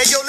Hey yo,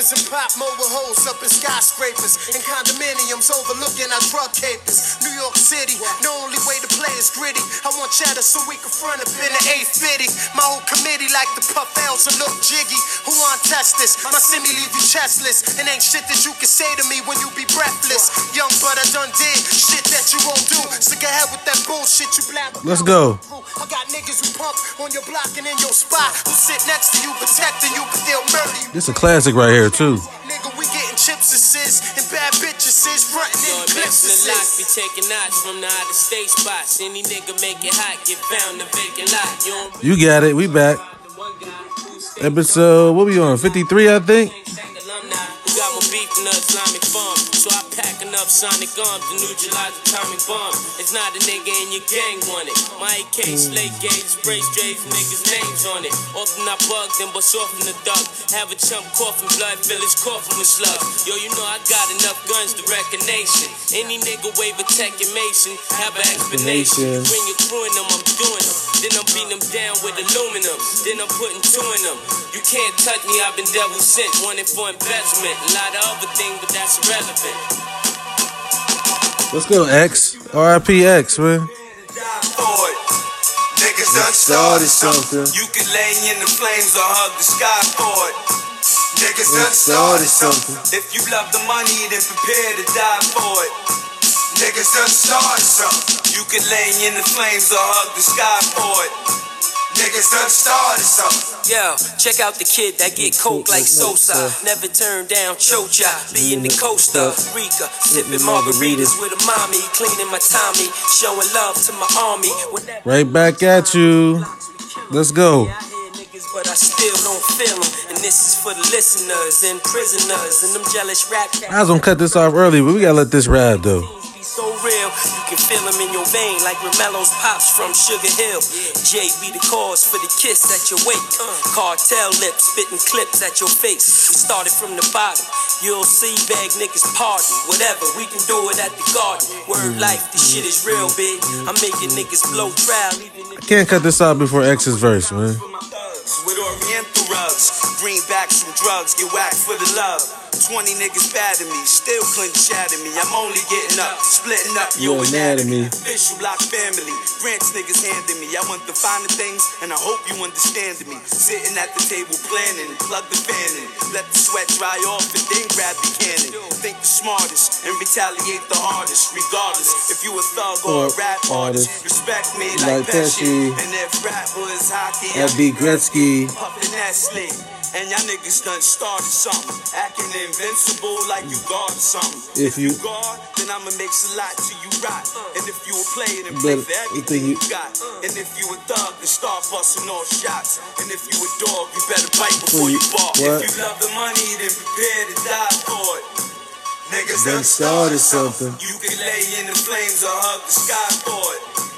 papers and pop mobile holes up in skyscrapers and condominiums overlooking our drug capers. New York City, the only way to play is gritty. I want cheddar so we can front up in the 850. My whole committee like the puff L's and look jiggy. Who want test this? My semi leave you chestless. And ain't shit that you can say to me when you be breathless. Young but I done did shit that you won't do. Stick ahead with that bullshit you blab. Let's go. I got niggas who pump on your block and in your spot. Who sit next to you, protecting you, but they'll murder you. This a classic right here too. Nigga, we getting chips and sis and bad bitches sis frontin' in clips and the be taking knots from the out of state spots. Any nigga make it hot, get found the vacant lot. You got it. We back. the one guy who stay Episode what we on? 53, I think. Got more beef than the Islamic farm. So I pack enough sonic arms to neutralize atomic bomb. It's not a nigga in your gang want it. My AK slate gauge, spray strays, niggas' names on it. Often I bug them, but off in the duck. Have a chump coughing blood, fill his coffin with slugs. Yo, you know I got enough guns to wreck a nation. Any nigga wave a tech and mason, have an explanation. Explanation. Bring your crew in them, I'm doing them. Then I'm beating them down with aluminum. Then I'm putting two in them. You can't touch me, I've been devil sent. Wanted for embezzlement. A lot of other things, but that's irrelevant. Let's go, X. RIP X, man. for it. Niggas done started something. You can lay in the flames or hug the sky for it. Niggas done started something. If you love the money, then prepare to die for it. Niggas done started something. You can lay in the flames or hug the sky for it. Niggas done started something. Yo, check out the kid that get coke like Sosa. Never turn down Chocha. Be in the Costa Rica. Sipping margaritas with a mommy. Cleaning my Tommy. Showing love to my army. Right back at you. Let's go. I hear niggas, but I still don't feel them. And this is for the listeners and prisoners and them jealous rap cats. I was gonna cut this off early, but we gotta let this rap though. Be so real, you can feel them in your vein like Romelo's pops from Sugar Hill. J be the cause for the kiss at your wake. Cartel lips spitting clips at your face. We started from the bottom. You'll see bag niggas pardon. Whatever, we can do it at the garden. Word life, this shit is real big. I'm making niggas blow trial. If Can't cut this off before X's verse, man. Thugs with oriental rugs. Greenbacks from drugs get whacked for the love. 20 niggas bad at me, still chat at me. I'm only getting up, splitting up your Your anatomy. Official block family, branch niggas handing me. I want the finer things, and I hope you understand me. Sitting at the table planning, plug the fan in, let the sweat dry off, and then grab the cannon. Think the smartest and retaliate the hardest, regardless. If you a thug or a rap artist, respect me like, Like Pesci. And if rap was hockey, That'd be Gretzky. Puffin' that slick. And y'all niggas done started something. Acting invincible like you guard something. If you- guard, then I'ma make a lot till you rot. And if you a player, then You play for you everything think you, you- got. And if you a thug, then start busting all shots. And if you a dog, you better bite before you- you bark. what? If you love the money, then prepare to die for it. Niggas Done started something. You can lay in the flames or hug the sky for it.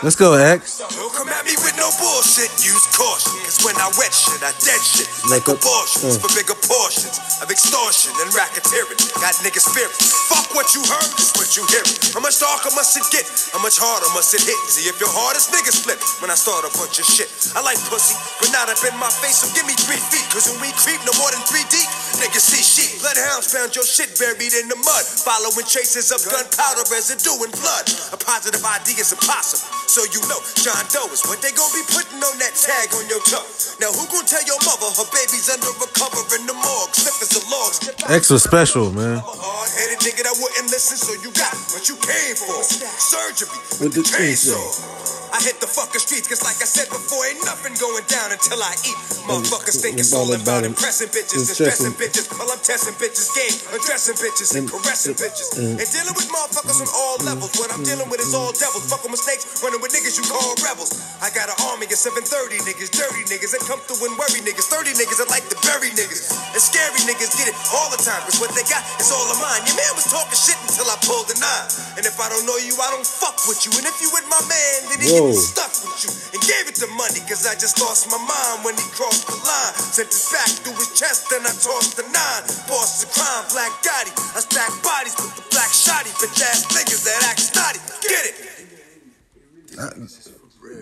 Let's go, X. Don't come at me with no bullshit, use caution. Cause when I wet shit, I dead shit. Like abortions uh. for bigger portions of extortion and racketeering. Got niggas fearing. Fuck what you heard, is what you hearing. How much darker must it get? How much harder must it hit? See if your hardest niggas flip when I start a bunch of shit. I like pussy, but not up in my face, so give me three feet. Cause when we creep no more than three deep, niggas see sheep. Bloodhounds found your shit buried in the mud. Following traces of gunpowder residue and blood. A positive idea is impossible. So you know, John Doe is what they gonna be putting on that tag on your toe. Now who gonna tell your mother her baby's under a cover in the morgue? As the logs. Was special, man. Hard-headed nigga that wouldn't listen, so you got what you came for. Surgery With the chainsaw. I hit the fucking streets, cause like I said before, ain't nothing going down until I eat. Motherfuckers think it's all about impressing bitches and stressing bitches. While I'm testing bitches, game, addressing bitches and caressing bitches. And dealing with motherfuckers on all levels. What I'm dealing with is all devils. Fucking mistakes, running with niggas you call rebels. I got an army of 730 niggas, dirty niggas that come through and worry niggas. 30 niggas that like to bury niggas. And scary niggas get it all the time, cause what they got is all of mine. Your man was talking shit until I pulled the nine. And if I don't know you, I don't fuck with you. And if you with my man, then he Whoa. get stuck with you. And gave it to money, cause I just lost my mind when he crossed the line. Sent it back through his chest, then I tossed the nine. Boss the crime, black Gotti. I stack bodies with the black shotty. Bitch ass niggas that act snotty. Get it?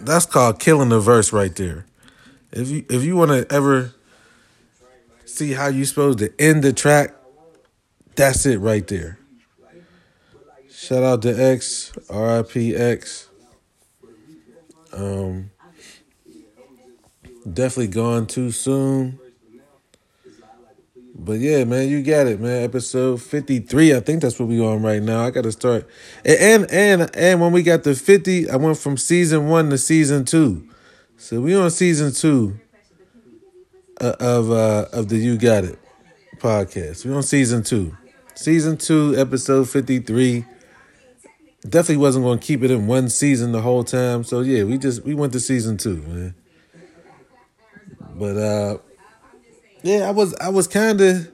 That's called killing the verse right there. If you if you want to ever see how you supposed to end the track, that's it right there. Shout out to X, RIP X. Um, definitely gone too soon. But yeah, man, you got it, man. Episode fifty three, I think that's what we on right now. I got to start, and, and and when we got to fifty, I went from season one to season two, so we on season two uh, of uh of the You Got It podcast. We on season two, season two, episode fifty three. Definitely wasn't going to keep it in one season the whole time, so yeah, we just we went to season two, man. But uh yeah, I was I was kind of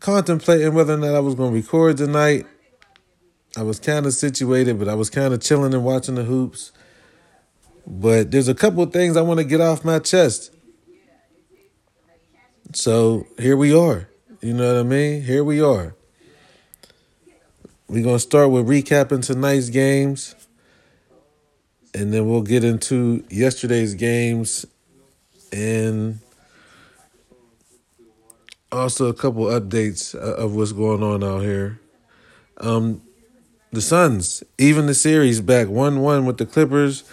contemplating whether or not I was going to record tonight. I was kind of situated, but I was kind of chilling and watching the hoops. But there's a couple things I want to get off my chest. So here we are. You know what I mean? Here we are. We're going to start with recapping tonight's games. And then we'll get into yesterday's games and also a couple updates uh, of what's going on out here. Um, the Suns, even the series back 1 1 with the Clippers,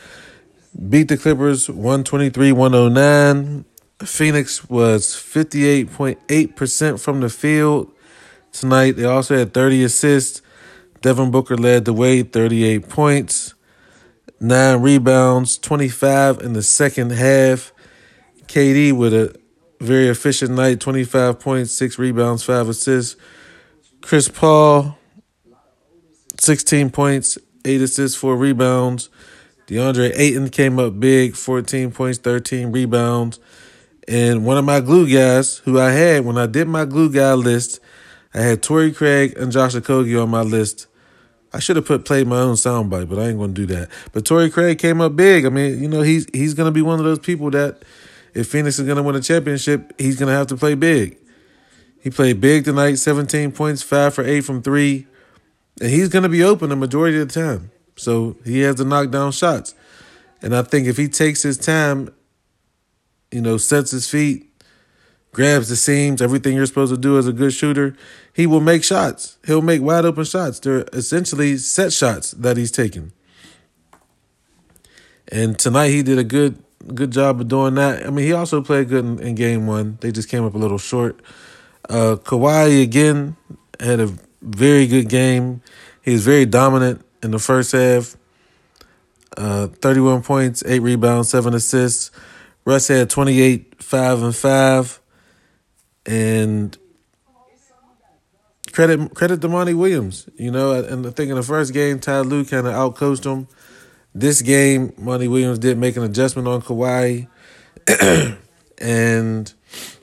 beat the Clippers 123 109. Phoenix was 58.8% from the field tonight. They also had 30 assists. Devin Booker led the way, 38 points, 9 rebounds, 25 in the second half. KD with a very efficient night 25 points, 6 rebounds, 5 assists. Chris Paul, 16 points, 8 assists, 4 rebounds. DeAndre Ayton came up big, 14 points, 13 rebounds. And one of my glue guys who I had when I did my glue guy list, I had Torrey Craig and Josh Okogie on my list. I should have put played my own soundbite, but I ain't gonna do that. But Torrey Craig came up big. I mean, you know, he's he's gonna be one of those people that if Phoenix is gonna win a championship, he's gonna have to play big. He played big tonight, 17 points, five for eight from three. And he's gonna be open the majority of the time. So he has to knock down shots. And I think if he takes his time, you know, sets his feet, grabs the seams, everything you're supposed to do as a good shooter, he will make shots. He'll make wide open shots. They're essentially set shots that he's taking. And tonight he did a good good job of doing that. I mean, he also played good in, in game one. They just came up a little short. Uh, Kawhi again had a very good game. He was very dominant in the first half. Uh, 31 points, 8 rebounds, 7 assists. Russ had 28, 5 and 5. And credit credit to Monty Williams. You know, and I think in the first game, Ty Lue kind of outcoached him. This game, Monty Williams did make an adjustment on Kawhi and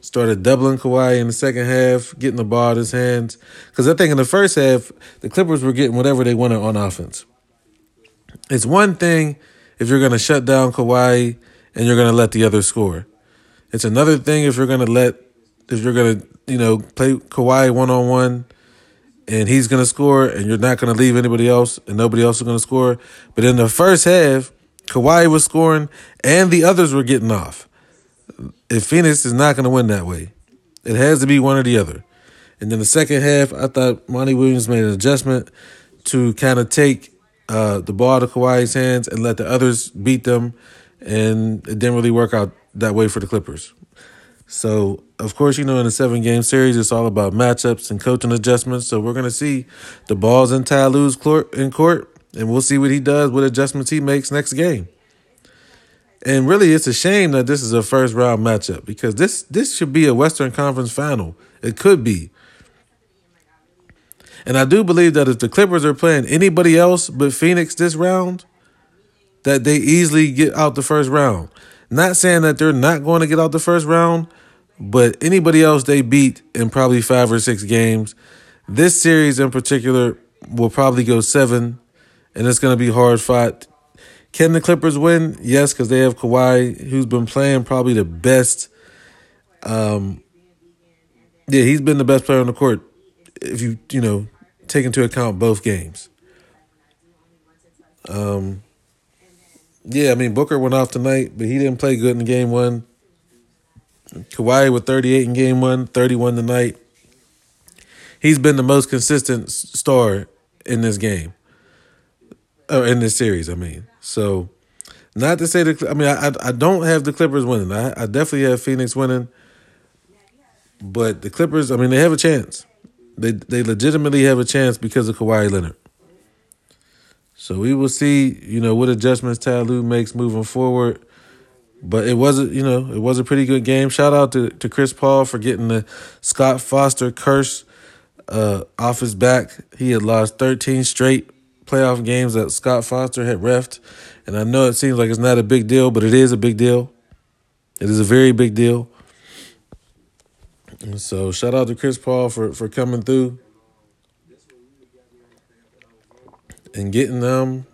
started doubling Kawhi in the second half, getting the ball in his hands. Because I think in the first half, the Clippers were getting whatever they wanted on offense. It's one thing if you're going to shut down Kawhi and you're going to let the other score. It's another thing if you're going to let, if you're going to, you know, play Kawhi one on one and he's going to score and you're not going to leave anybody else and nobody else is going to score. But in the first half, Kawhi was scoring and the others were getting off. If Phoenix is not going to win that way, it has to be one or the other. And then the second half, I thought Monty Williams made an adjustment to kind of take uh, the ball of Kawhi's hands and let the others beat them. And it didn't really work out that way for the Clippers. So, of course, you know, in a seven game series, it's all about matchups and coaching adjustments. So, we're going to see the balls in Ty court, in court, and we'll see what he does, what adjustments he makes next game. And really, it's a shame that this is a first round matchup because this this should be a Western Conference final. It could be. And I do believe that if the Clippers are playing anybody else but Phoenix this round, that they easily get out the first round. Not saying that they're not going to get out the first round, but anybody else they beat in probably five or six games. This series in particular will probably go seven, and it's going to be hard fought. Can the Clippers win? Yes, because they have Kawhi, who's been playing probably the best. Um, yeah, he's been the best player on the court. If you you know take into account both games. Um, yeah, I mean Booker went off tonight, but he didn't play good in game one. Kawhi with 38 in game one, 31 tonight. He's been the most consistent star in this game, or in this series. I mean, so not to say the. I mean, I I don't have the Clippers winning. I I definitely have Phoenix winning, but the Clippers. I mean, they have a chance. They they legitimately have a chance because of Kawhi Leonard. So we will see, you know, what adjustments Ty makes moving forward. But it was a, you know, it was a pretty good game. Shout out to, to Chris Paul for getting the Scott Foster curse uh, off his back. He had lost 13 straight playoff games that Scott Foster had refed. And I know it seems like it's not a big deal, but it is a big deal. It is a very big deal. And so shout out to Chris Paul for, for coming through and getting um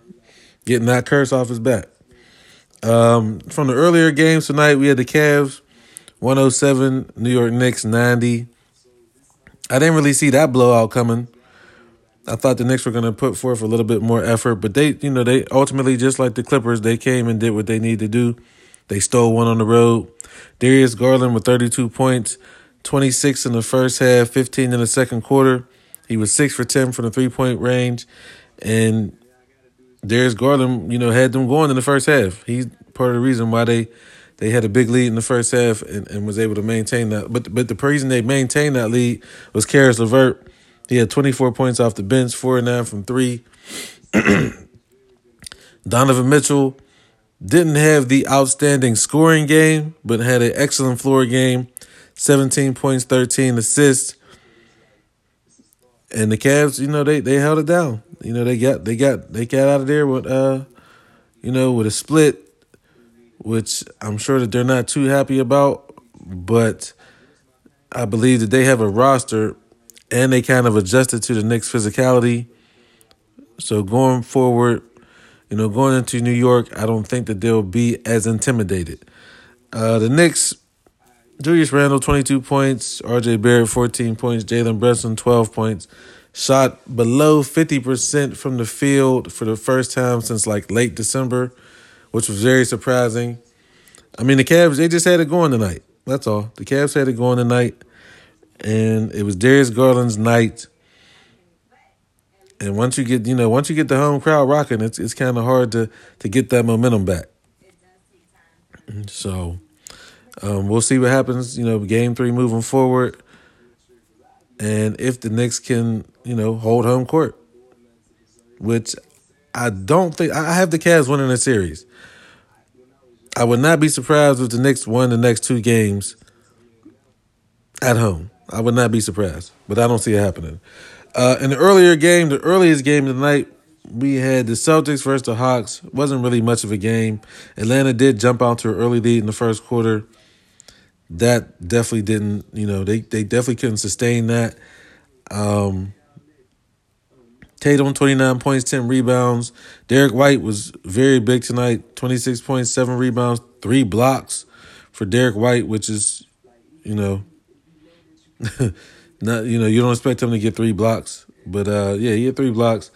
getting that curse off his back. Um, from the earlier games tonight, we had the Cavs 107, New York Knicks 90. I didn't really see that blowout coming. I thought the Knicks were going to put forth a little bit more effort, but they, you know, they ultimately just like the Clippers, they came and did what they need to do. They stole one on the road. Darius Garland with 32 points, 26 in the first half, 15 in the second quarter. He was 6 for 10 from the three-point range and Darius Garland, you know, had them going in the first half. He's part of the reason why they they had a big lead in the first half and, and was able to maintain that. But but the reason they maintained that lead was Caris LeVert. He had 24 points off the bench, four and nine from three. Donovan Mitchell didn't have the outstanding scoring game, but had an excellent floor game. 17 points, 13 assists. And the Cavs, you know, they they held it down. You know, they got they got they got out of there with uh, you know, with a split, which I'm sure that they're not too happy about, but I believe that they have a roster and they kind of adjusted to the Knicks physicality. So going forward, you know, going into New York, I don't think that they'll be as intimidated. Uh, the Knicks, Julius Randle, 22 points, RJ Barrett, 14 points, Jalen Brunson, 12 points shot below 50% from the field for the first time since like late December, which was very surprising. I mean, the Cavs, they just had it going tonight. That's all. The Cavs had it going tonight. And it was Darius Garland's night. And once you get, you know, once you get the home crowd rocking, it's it's kind of hard to to get that momentum back. So, um, we'll see what happens. You know, game three moving forward and if the Knicks can, you know, hold home court, which I don't think I have the Cavs winning the series. I would not be surprised if the Knicks won the next two games at home. I would not be surprised, but I don't see it happening. Uh, in the earlier game, the earliest game of the night, we had the Celtics versus the Hawks. wasn't really much of a game. Atlanta did jump out to an early lead in the first quarter that definitely didn't, you know, they, they definitely couldn't sustain that. Um, Tatum, 29 points, 10 rebounds. Derrick White was very big tonight, 26 points, 7 rebounds, 3 blocks for Derrick White, which is, you know, not, you know, you don't expect him to get 3 blocks. But, uh, yeah, he had 3 blocks.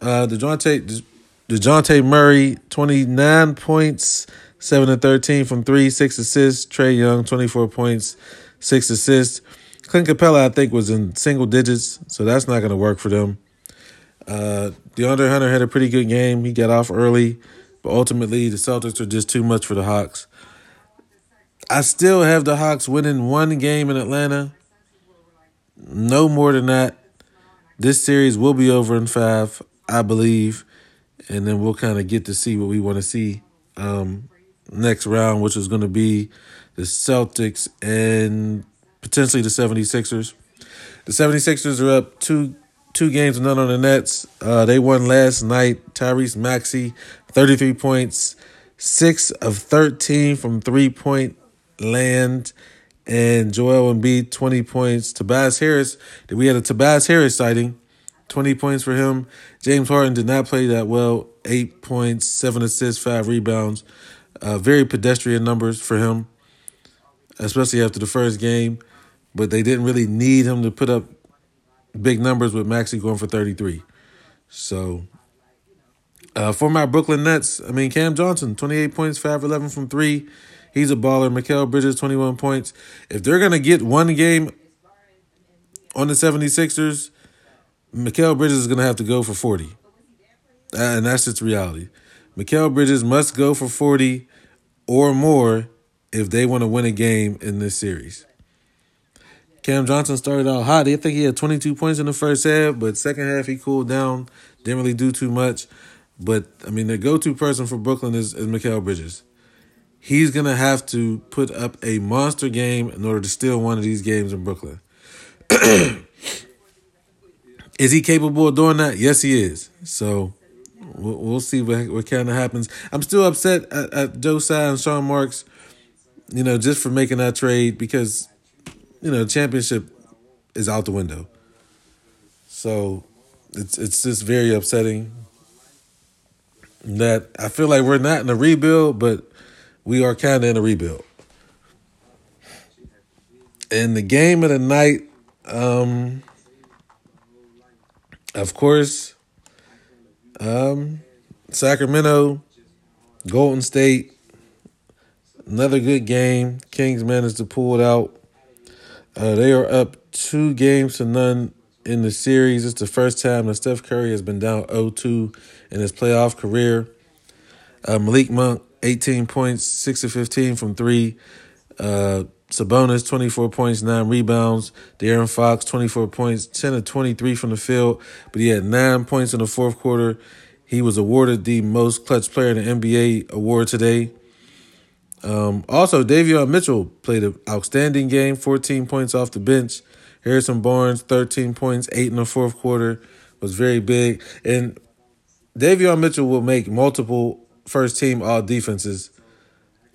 Uh, DeJounte, DeJounte Murray, 29 points, 7 and 13 from three, six assists. Trae Young, 24 points, six assists. Clint Capela, I think, was in single digits, so that's not going to work for them. Uh, DeAndre Hunter had a pretty good game. He got off early, but ultimately the Celtics are just too much for the Hawks. I still have the Hawks winning one game in Atlanta. No more than that. This series will be over in five, I believe, and then we'll kind of get to see what we want to see um, next round, which is going to be the Celtics and potentially the 76ers. The 76ers are up two two games none on the Nets. Uh, they won last night. Tyrese Maxey, 33 points, 6 of 13 from three point land. And Joel Embiid, 20 points. Tobias Harris, we had a Tobias Harris sighting, 20 points for him. James Harden did not play that well, 8 points, 7 assists, 5 rebounds. Uh, very pedestrian numbers for him, especially after the first game. But they didn't really need him to put up big numbers with Maxey going for 33. So uh, for my Brooklyn Nets, I mean, Cam Johnson, 28 points, 5 11 from three. He's a baller. Mikal Bridges, 21 points. If they're going to get one game on the 76ers, Mikal Bridges is going to have to go for 40. And that's just reality. Mikal Bridges must go for 40 or more if they want to win a game in this series. Cam Johnson started out hot. I think he had 22 points in the first half, but second half he cooled down. Didn't really do too much. But I mean, the go-to person for Brooklyn is, is Mikal Bridges. He's gonna have to put up a monster game in order to steal one of these games in Brooklyn. is he capable of doing that? Yes, he is. So we'll, we'll see what, what kind of happens. I'm still upset at, at Joe Tsai and Sean Marks, you know, just for making that trade because you know, championship is out the window. So it's it's just very upsetting that I feel like we're not in a rebuild, but we are kind of in a rebuild. And the game of the night, um, of course, um, Sacramento, Golden State, another good game. Kings managed to pull it out. Uh, they are up two games to none in the series. It's the first time that Steph Curry has been down 0-2 in his playoff career. Uh, Malik Monk, 18 points, 6 of 15 from three. Uh, Sabonis, 24 points, 9 rebounds. De'Aaron Fox, 24 points, 10 of 23 from the field, but he had 9 points in the fourth quarter. He was awarded the most clutch player in the NBA award today. Um, also, Davion Mitchell played an outstanding game, 14 points off the bench. Harrison Barnes, 13 points, 8 in the fourth quarter, was very big. And Davion Mitchell will make multiple first team all defenses.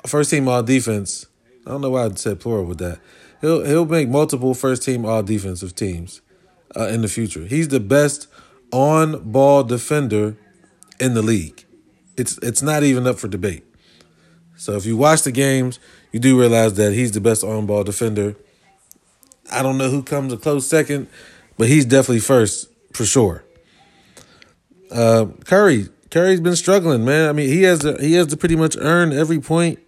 First team all defense. I don't know why I said plural with that. He'll he'll make multiple first team all defensive teams uh, in the future. He's the best on ball defender in the league. It's it's not even up for debate. So if you watch the games, you do realize that he's the best on ball defender. I don't know who comes a close second, but he's definitely first for sure. Uh, Curry, Curry's been struggling, man. I mean, he has he has to pretty much earn every point.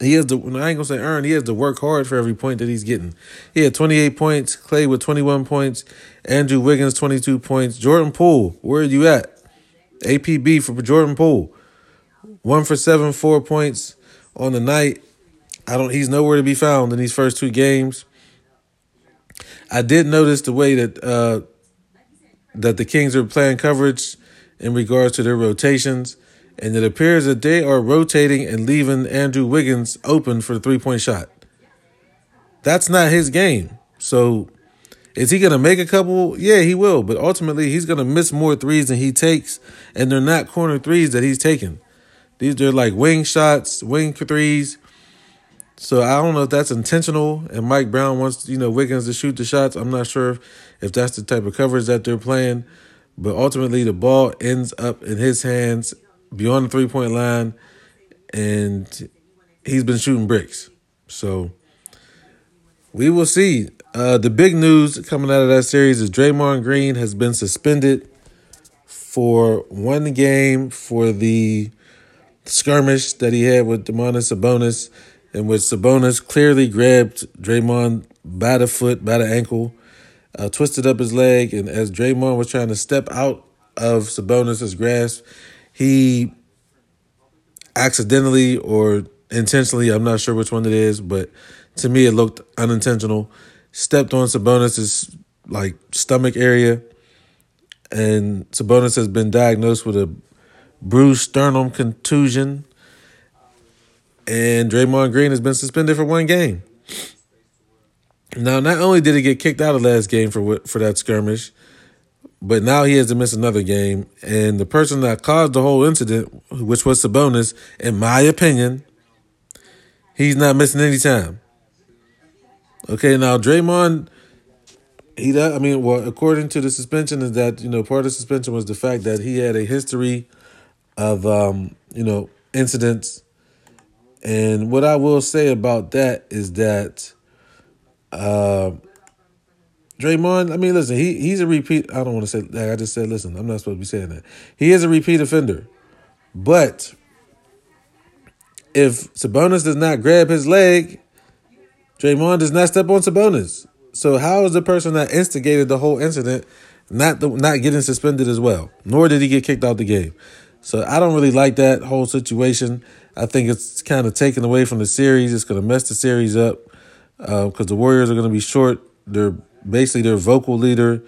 He has to. I ain't gonna say earn. He has to work hard for every point that he's getting. He had 28 points. Clay with 21 points. Andrew Wiggins 22 points. Jordan Poole, where are you at? APB for Jordan Poole. One for seven, four points on the night. I don't. He's nowhere to be found in these first two games. I did notice the way that uh, that the Kings are playing coverage in regards to their rotations, and it appears that they are rotating and leaving Andrew Wiggins open for the three point shot. That's not his game. So, is he going to make a couple? Yeah, he will. But ultimately, he's going to miss more threes than he takes, and they're not corner threes that he's taking. These are like wing shots, wing threes. So I don't know if that's intentional. And Mike Brown wants you know Wiggins to shoot the shots. I'm not sure if that's the type of coverage that they're playing. But ultimately, the ball ends up in his hands beyond the three point line, and he's been shooting bricks. So we will see. Uh, the big news coming out of that series is Draymond Green has been suspended for one game for the skirmish that he had with Domantas Sabonis, in which Sabonis clearly grabbed Draymond by the foot, by the ankle, uh, twisted up his leg, and as Draymond was trying to step out of Sabonis's grasp, he accidentally or intentionally, I'm not sure which one it is, but to me it looked unintentional, stepped on Sabonis's like stomach area, and Sabonis has been diagnosed with a bruised sternum contusion, and Draymond Green has been suspended for one game. Now, not only did he get kicked out of last game for for that skirmish, but now he has to miss another game. And the person that caused the whole incident, which was Sabonis, in my opinion, he's not missing any time. Okay, now Draymond, he, does, I mean, well, according to the suspension, is that you know part of the suspension was the fact that he had a history of um, you know incidents. And what I will say about that is that uh, Draymond, I mean, listen, he he's a repeat. I don't want to say I just said. Listen, I'm not supposed to be saying that. He is a repeat offender, but if Sabonis does not grab his leg, Draymond does not step on Sabonis. So how is the person that instigated the whole incident not the, not getting suspended as well? Nor did he get kicked out the game. So I don't really like that whole situation. I think it's kind of taken away from the series. It's going to mess the series up because uh, the Warriors are going to be short. They're basically their vocal leader,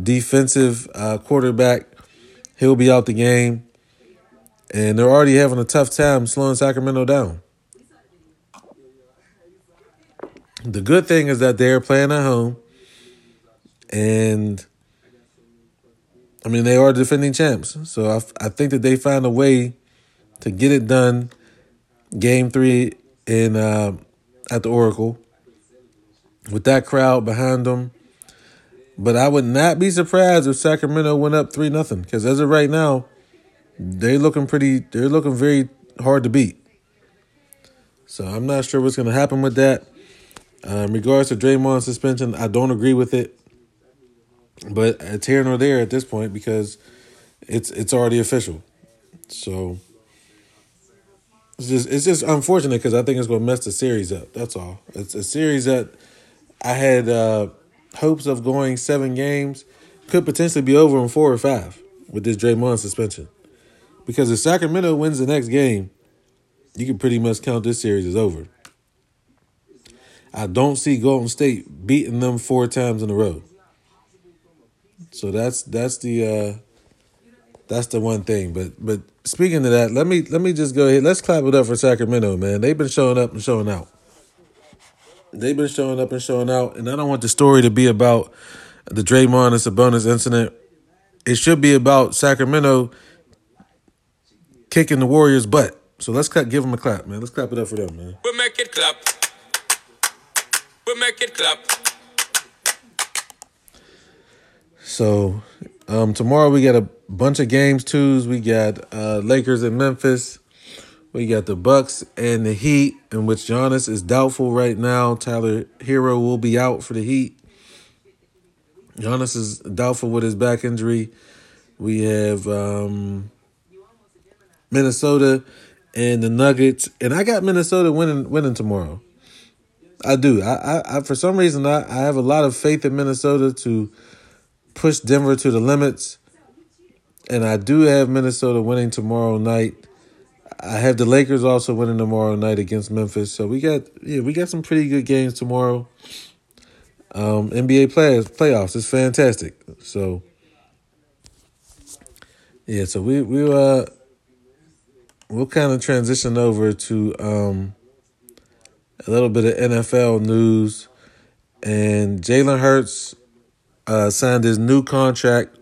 defensive uh, quarterback. He'll be out the game, and they're already having a tough time slowing Sacramento down. The good thing is that they're playing at home, and I mean they are defending champs. So I, I think that they find a way to get it done game three in uh, at the Oracle with that crowd behind them. But I would not be surprised if Sacramento went up three nothing because as of right now, they're looking pretty. They're looking very hard to beat. So I'm not sure what's going to happen with that. Uh, in regards to Draymond suspension, I don't agree with it. But it's here nor there at this point because it's it's already official. So it's just it's just unfortunate because I think it's going to mess the series up. That's all. It's a series that I had uh, hopes of going seven games. Could potentially be over in four or five with this Draymond suspension. Because if Sacramento wins the next game, you can pretty much count this series as over. I don't see Golden State beating them four times in a row. So that's that's the uh that's the one thing. But but speaking of that, let me let me just go ahead. Let's clap it up for Sacramento, man. They've been showing up and showing out. They've been showing up and showing out, and I don't want the story to be about the Draymond and Sabonis incident. It should be about Sacramento kicking the Warriors' butt. So let's clap, give them a clap, man. Let's clap it up for them, man. We'll make it clap. We'll make it clap. So um, tomorrow we got a bunch of games twos. We got uh, Lakers in Memphis. We got the Bucks and the Heat, in which Giannis is doubtful right now. Tyler Herro will be out for the Heat. Giannis is doubtful with his back injury. We have um, Minnesota and the Nuggets, and I got Minnesota winning winning tomorrow. I do. I, I, I for some reason I, I have a lot of faith in Minnesota to push Denver to the limits, and I do have Minnesota winning tomorrow night. I have the Lakers also winning tomorrow night against Memphis. So we got yeah, we got some pretty good games tomorrow. Um, NBA players playoffs is fantastic. So yeah, so we we uh we'll kind of transition over to um a little bit of NFL news and Jalen Hurts uh, signed his new contract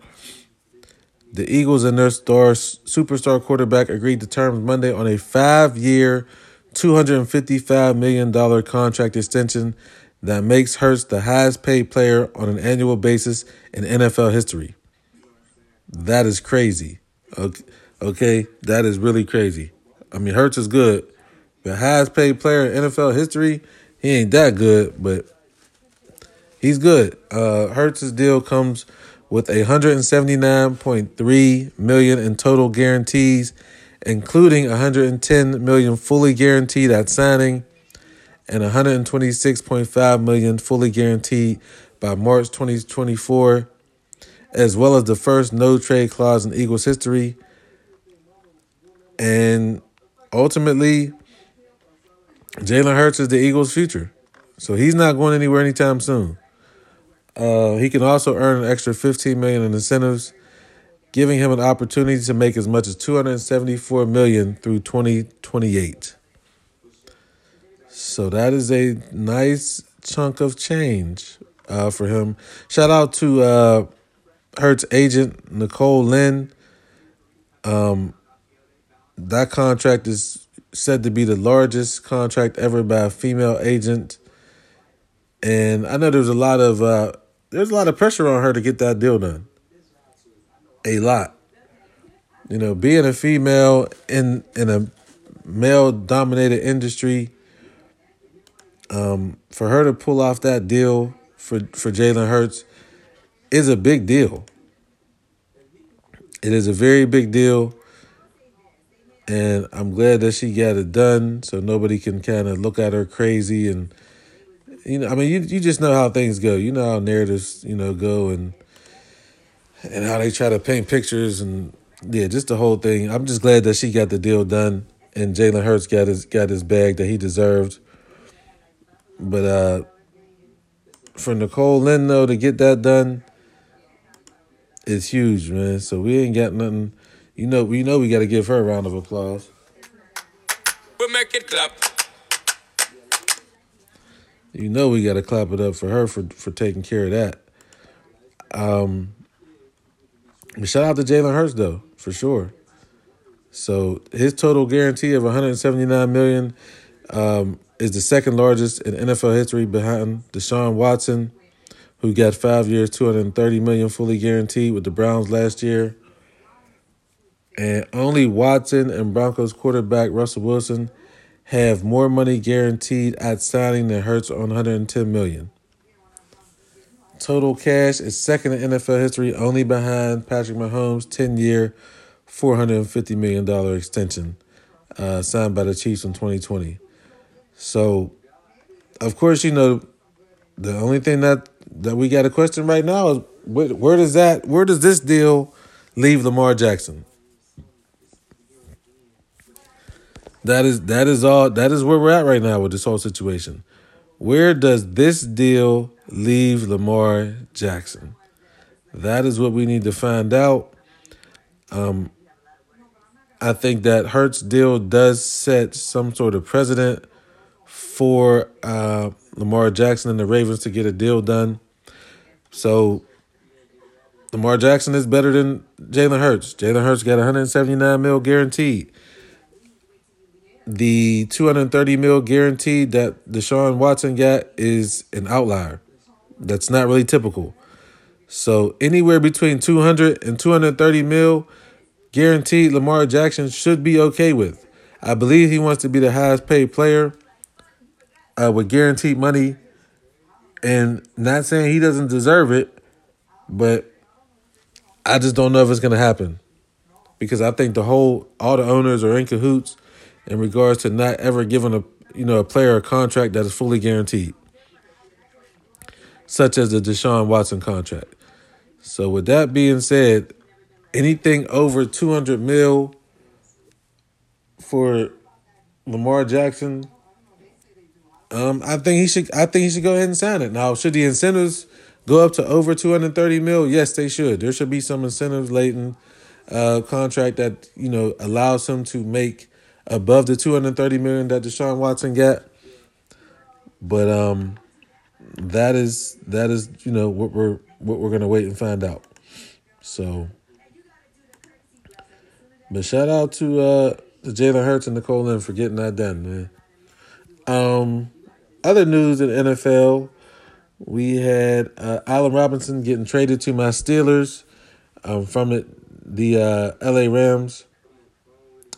the Eagles and their star superstar quarterback agreed to terms Monday on a five-year, $255 million contract extension that makes Hurts the highest paid player on an annual basis in NFL history. That is crazy. Okay, okay? that is really crazy. I mean, Hurts is good. The highest paid player in NFL history, he ain't that good, but he's good. Uh, Hurts' deal comes with 179.3 million in total guarantees, including 110 million fully guaranteed at signing and 126.5 million fully guaranteed by March 2024, as well as the first no trade clause in Eagles history. And ultimately, Jalen Hurts is the Eagles' future. So he's not going anywhere anytime soon. Uh, he can also earn an extra 15 million in incentives, giving him an opportunity to make as much as 274 million through 2028. So that is a nice chunk of change uh, for him. Shout out to uh, Hurts agent Nicole Lynn. Um, that contract is said to be the largest contract ever by a female agent. And I know there's a lot of uh, there's a lot of pressure on her to get that deal done. A lot. You know, being a female in in a male dominated industry, um, for her to pull off that deal for, for Jalen Hurts is a big deal. It is a very big deal. And I'm glad that she got it done so nobody can kind of look at her crazy and you know, I mean, you you just know how things go. You know how narratives, you know, go and and how they try to paint pictures and yeah, just the whole thing. I'm just glad that she got the deal done and Jalen Hurts got his got his bag that he deserved. But uh for Nicole Lynn though to get that done is huge, man. So we ain't got nothing. You know, we know we got to give her a round of applause. We make it clap. You know, we got to clap it up for her for for taking care of that. Um, shout out to Jalen Hurts though, for sure. So his total guarantee of 179 million um, is the second largest in NFL history behind Deshaun Watson, who got five years, 230 million fully guaranteed with the Browns last year. And only Watson and Broncos quarterback Russell Wilson have more money guaranteed at signing than Hurts on 110 million. Total cash is second in NFL history, only behind Patrick Mahomes' 10-year, $450 million extension uh, signed by the Chiefs in 2020. So, of course, you know, the only thing that, that we got a question right now is where, where does that where does this deal leave Lamar Jackson? That is that is all that is where we're at right now with this whole situation. Where does this deal leave Lamar Jackson? That is what we need to find out. Um, I think that Hurts deal does set some sort of precedent for uh, Lamar Jackson and the Ravens to get a deal done. So Lamar Jackson is better than Jalen Hurts. Jalen Hurts got 179 mil guaranteed the 230 mil guaranteed that Deshaun Watson got is an outlier. That's not really typical. So anywhere between 200 and 230 mil guaranteed Lamar Jackson should be okay with. I believe he wants to be the highest paid player uh, with guaranteed money and not saying he doesn't deserve it, but I just don't know if it's going to happen because I think the whole all the owners are in cahoots in regards to not ever giving a you know a player a contract that is fully guaranteed, such as the Deshaun Watson contract. So with that being said, anything over two hundred mil for Lamar Jackson, um, I think he should. I think he should go ahead and sign it. Now, should the incentives go up to over two hundred thirty mil? Yes, they should. There should be some incentives latent uh, contract that you know allows him to make above the 230 million that Deshaun Watson got. But um that is that is, you know, what we're what we're gonna wait and find out. So but shout out to uh to Jalen Hurts and Nicole Lynn for getting that done, man. Um other news in NFL, we had uh, Allen Robinson getting traded to my Steelers um, from it the uh, LA Rams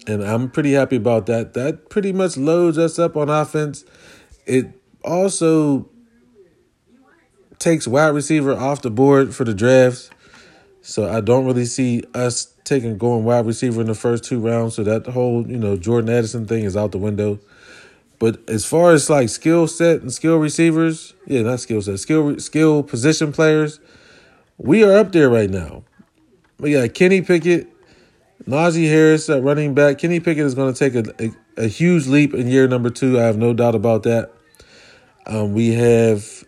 and I'm pretty happy about that. That pretty much loads us up on offense. It also takes wide receiver off the board for the drafts. So I don't really see us taking going wide receiver in the first two rounds. So that whole, you know, Jordan Addison thing is out the window. But as far as like skill set and skill receivers, yeah, not skill set, skill skill position players, we are up there right now. We got Kenny Pickett, Najee Harris at running back. Kenny Pickett is going to take a, a, a, huge leap in year number two. I have no doubt about that. Um, we have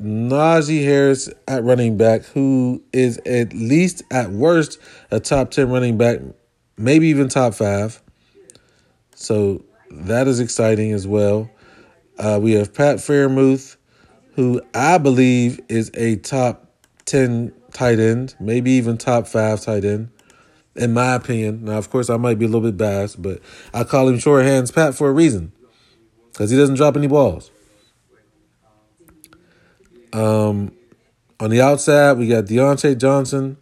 Najee Harris at running back, who is at least at worst a top 10 running back, maybe even top five. So that is exciting as well. Uh, we have Pat Freiermuth, who I believe is a top 10 tight end, maybe even top five tight end in my opinion. Now, of course, I might be a little bit biased, but I call him short hands Pat for a reason because he doesn't drop any balls. Um, on the outside, we got Diontae Johnson,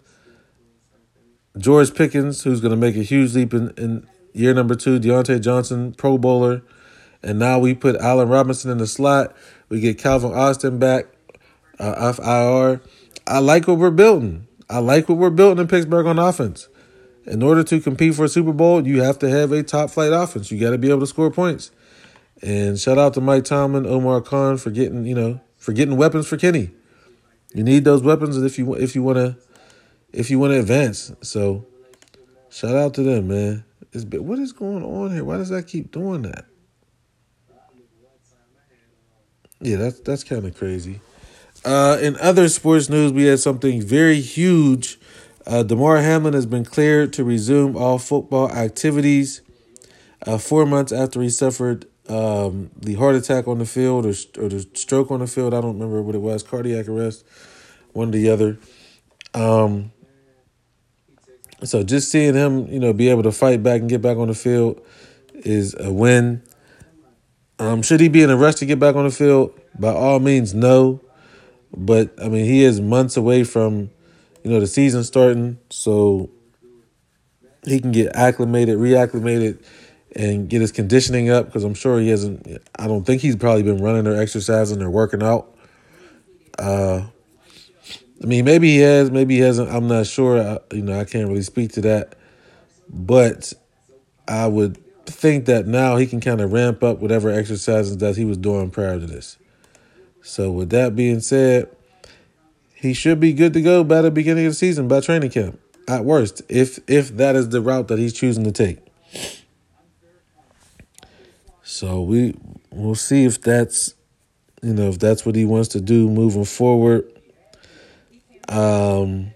George Pickens, who's going to make a huge leap in, in year number two. Diontae Johnson, Pro Bowler. And now we put Allen Robinson in the slot. We get Calvin Austin back uh, off IR. I like what we're building. I like what we're building in Pittsburgh on offense. In order to compete for a Super Bowl, you have to have a top flight offense. You got to be able to score points. And shout out to Mike Tomlin, Omar Khan for getting you know for getting weapons for Kenny. You need those weapons if you if you want to if you want to advance. So shout out to them, man. It's, what is going on here? Why does that keep doing that? Yeah, that's that's kind of crazy. Uh, in other sports news, we had something very huge. Uh, Damar Hamlin has been cleared to resume all football activities. Uh, four months after he suffered um, the heart attack on the field or, or the stroke on the field, I don't remember what it was, cardiac arrest, one or the other. Um, so just seeing him, you know, be able to fight back and get back on the field is a win. Um, should he be in a rush to get back on the field? By all means, no. But I mean, he is months away from, you know, the season starting, so he can get acclimated, reacclimated, and get his conditioning up. Because I'm sure he hasn't. I don't think he's probably been running or exercising or working out. Uh, I mean, maybe he has, maybe he hasn't. I'm not sure. I, you know, I can't really speak to that. But I would think that now he can kind of ramp up whatever exercises that he was doing prior to this. So, with that being said, he should be good to go by the beginning of the season, by training camp, at worst, if if that is the route that he's choosing to take. So we we'll see if that's you know if that's what he wants to do moving forward. Um,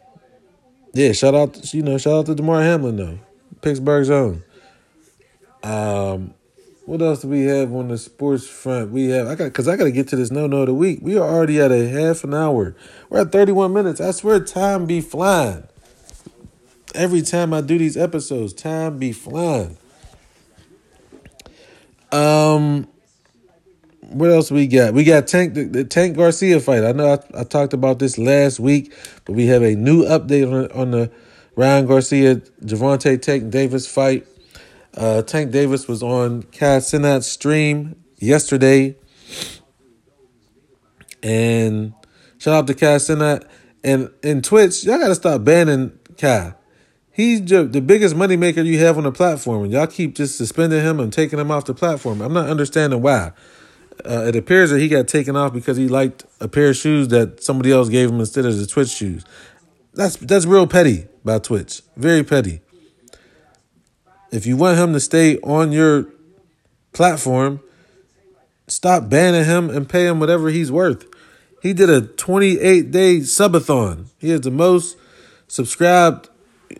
yeah, shout out, you know, shout out to Damar Hamlin though, Pittsburgh's own. Um, what else do we have on the sports front? We have I got because I got to get to this no no of the week. We are already at a half an hour. We're at thirty one minutes. I swear, time be flying. Every time I do these episodes, time be flying. Um, what else we got? We got Tank the, the Tank Garcia fight. I know I, I, talked about this last week, but we have a new update on on the Ryan Garcia Gervonta Tank Davis fight. Uh, Tank Davis was on Kai Cenat's stream yesterday, and shout out to Cass Cenat and in Twitch. Y'all gotta stop banning Kai. He's the biggest moneymaker you have on the platform, and y'all keep just suspending him and taking him off the platform. I'm not understanding why. Uh, it appears that he got taken off because he liked a pair of shoes that somebody else gave him instead of the Twitch shoes. That's that's real petty by Twitch. Very petty. If you want him to stay on your platform, stop banning him and pay him whatever he's worth. He did a 28 day subathon. He is the most subscribed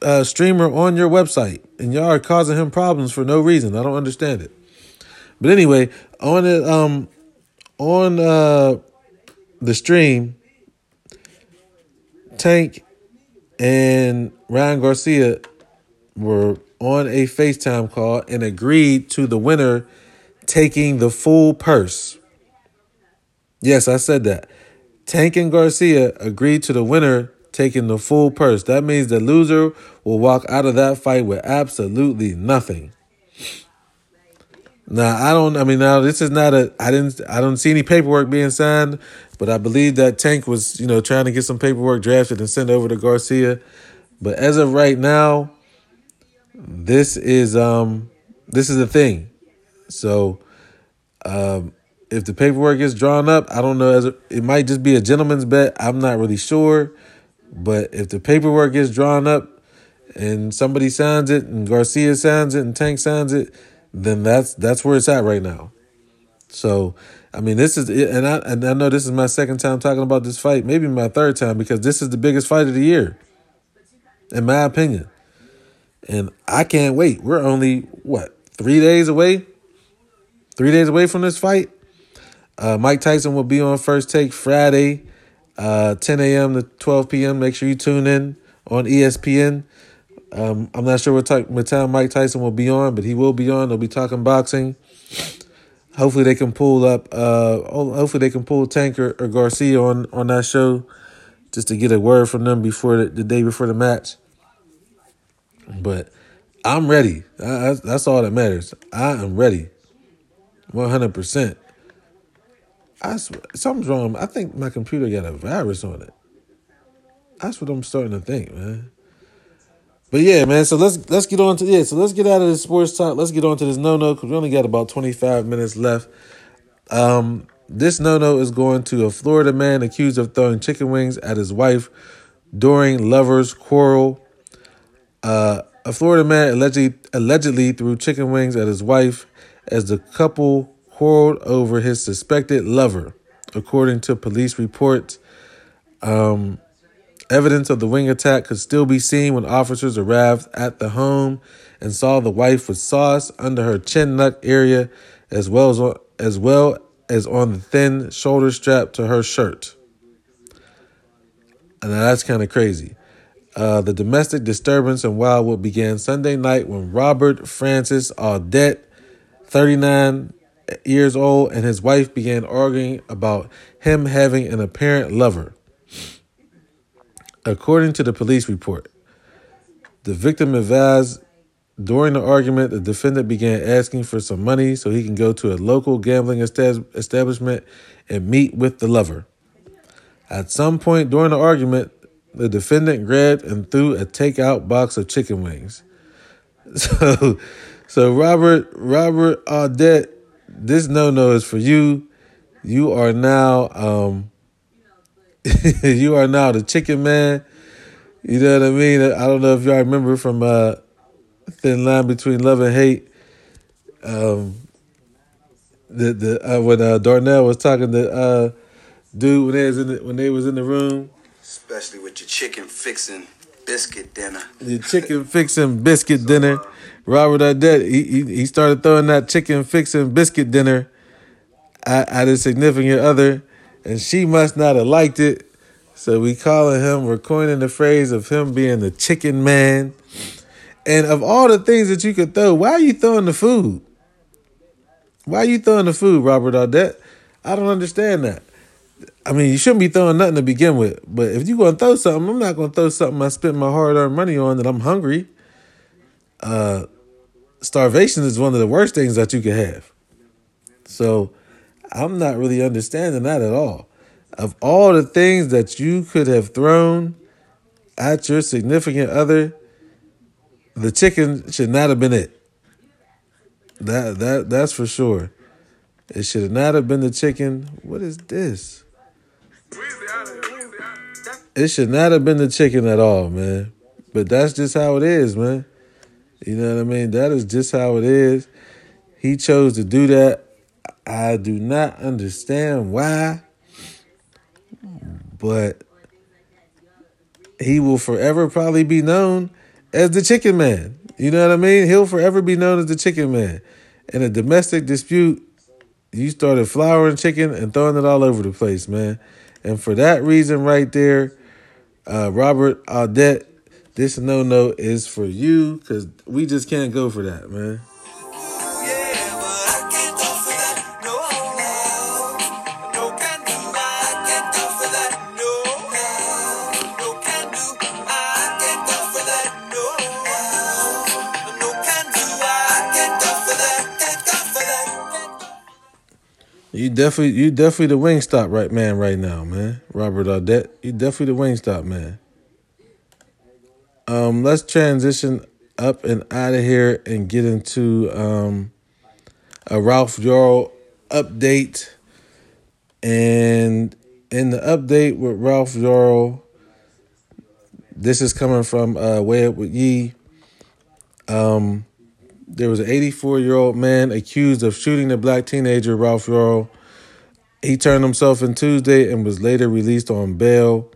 uh, streamer on your website, and y'all are causing him problems for no reason. I don't understand it. But anyway, on it, um, on uh, the stream, Tank and Ryan Garcia were on a FaceTime call and agreed to the winner taking the full purse. Yes, I said that. Tank and Garcia agreed to the winner taking the full purse. That means the loser will walk out of that fight with absolutely nothing. Now I don't. I mean, now this is not a. I didn't. I don't see any paperwork being signed, but I believe that Tank was, you know, trying to get some paperwork drafted and sent over to Garcia. But as of right now, this is um, this is the thing. So, um, if the paperwork is drawn up, I don't know. As it might just be a gentleman's bet. I'm not really sure. But if the paperwork gets drawn up and somebody signs it and Garcia signs it and Tank signs it then that's that's where it's at right now. So, I mean, this is and I and I know this is my second time talking about this fight, maybe my third time because this is the biggest fight of the year, in my opinion. And I can't wait. We're only what three days away, three days away from this fight. Uh, Mike Tyson will be on First Take Friday, uh, 10 a.m. to 12 p.m. Make sure you tune in on ESPN. Um, I'm not sure what, type, what time Mike Tyson will be on, but he will be on. They'll be talking boxing. Hopefully they can pull up. Uh, hopefully they can pull Tanker or Garcia on on that show, just to get a word from them before the, the day before the match. But I'm ready. I, that's all that matters. I am ready, one hundred percent. I swear, something's wrong. I think my computer got a virus on it. That's what I'm starting to think, man. But yeah, man. So let's let's get on to yeah. So let's get out of the sports talk. Let's get on to this no no because we only got about twenty five minutes left. Um, this no no is going to a Florida man accused of throwing chicken wings at his wife during lovers' quarrel. Uh, a Florida man allegedly allegedly threw chicken wings at his wife as the couple quarreled over his suspected lover, according to police reports. Um, Evidence of the wing attack could still be seen when officers arrived at the home and saw the wife with sauce under her chin nut area as well as as well as on the thin shoulder strap to her shirt. And that's kind of crazy. Uh, the domestic disturbance in Wildwood began Sunday night when Robert Francis Audette, 39 years old, and his wife began arguing about him having an apparent lover. According to the police report, the victim advised during the argument the defendant began asking for some money so he can go to a local gambling establishment and meet with the lover. At some point during the argument, the defendant grabbed and threw a takeout box of chicken wings. So, so Robert Robert Audette, this no no is for you. You are now um, you are now the chicken man. You know what I mean? I don't know if y'all remember from uh, Thin Line Between Love and Hate. Um, the the uh, when uh, Darnell was talking to uh, dude when they was in the, when they was in the room, especially with your chicken fixing biscuit dinner. Your chicken fixing biscuit dinner. Robert Audette, he, he he started throwing that chicken fixing biscuit dinner at, at his significant other and she must not have liked it. So we calling him, we're coining the phrase of him being the chicken man. And of all the things that you could throw, why are you throwing the food? Why are you throwing the food, Robert Audette? I don't understand that. I mean, you shouldn't be throwing nothing to begin with. But if you're gonna throw something, I'm not gonna throw something I spent my hard earned money on that I'm hungry. Uh starvation is one of the worst things that you could have. So I'm not really understanding that at all. Of all the things that you could have thrown at your significant other, the chicken should not have been it. That that that's for sure. It should not have been the chicken. What is this? It should not have been the chicken at all, man. But that's just how it is, man. You know what I mean? That is just how it is. He chose to do that I do not understand why, but he will forever probably be known as the chicken man. You know what I mean? He'll forever be known as the chicken man. In a domestic dispute, you started flouring chicken and throwing it all over the place, man. And for that reason right there, uh, Robert Audette, this no no is for you because we just can't go for that, man. You definitely, you definitely the Wingstop right man right now, man. Robert Audette, you definitely the Wingstop man. Um, let's transition up and out of here and get into um a Ralph Yarl update. And in the update with Ralph Yarl, this is coming from uh, Way Up with Yee. Um, there was an 84 year old man accused of shooting the black teenager Ralph Yarl. He turned himself in Tuesday and was later released on bail.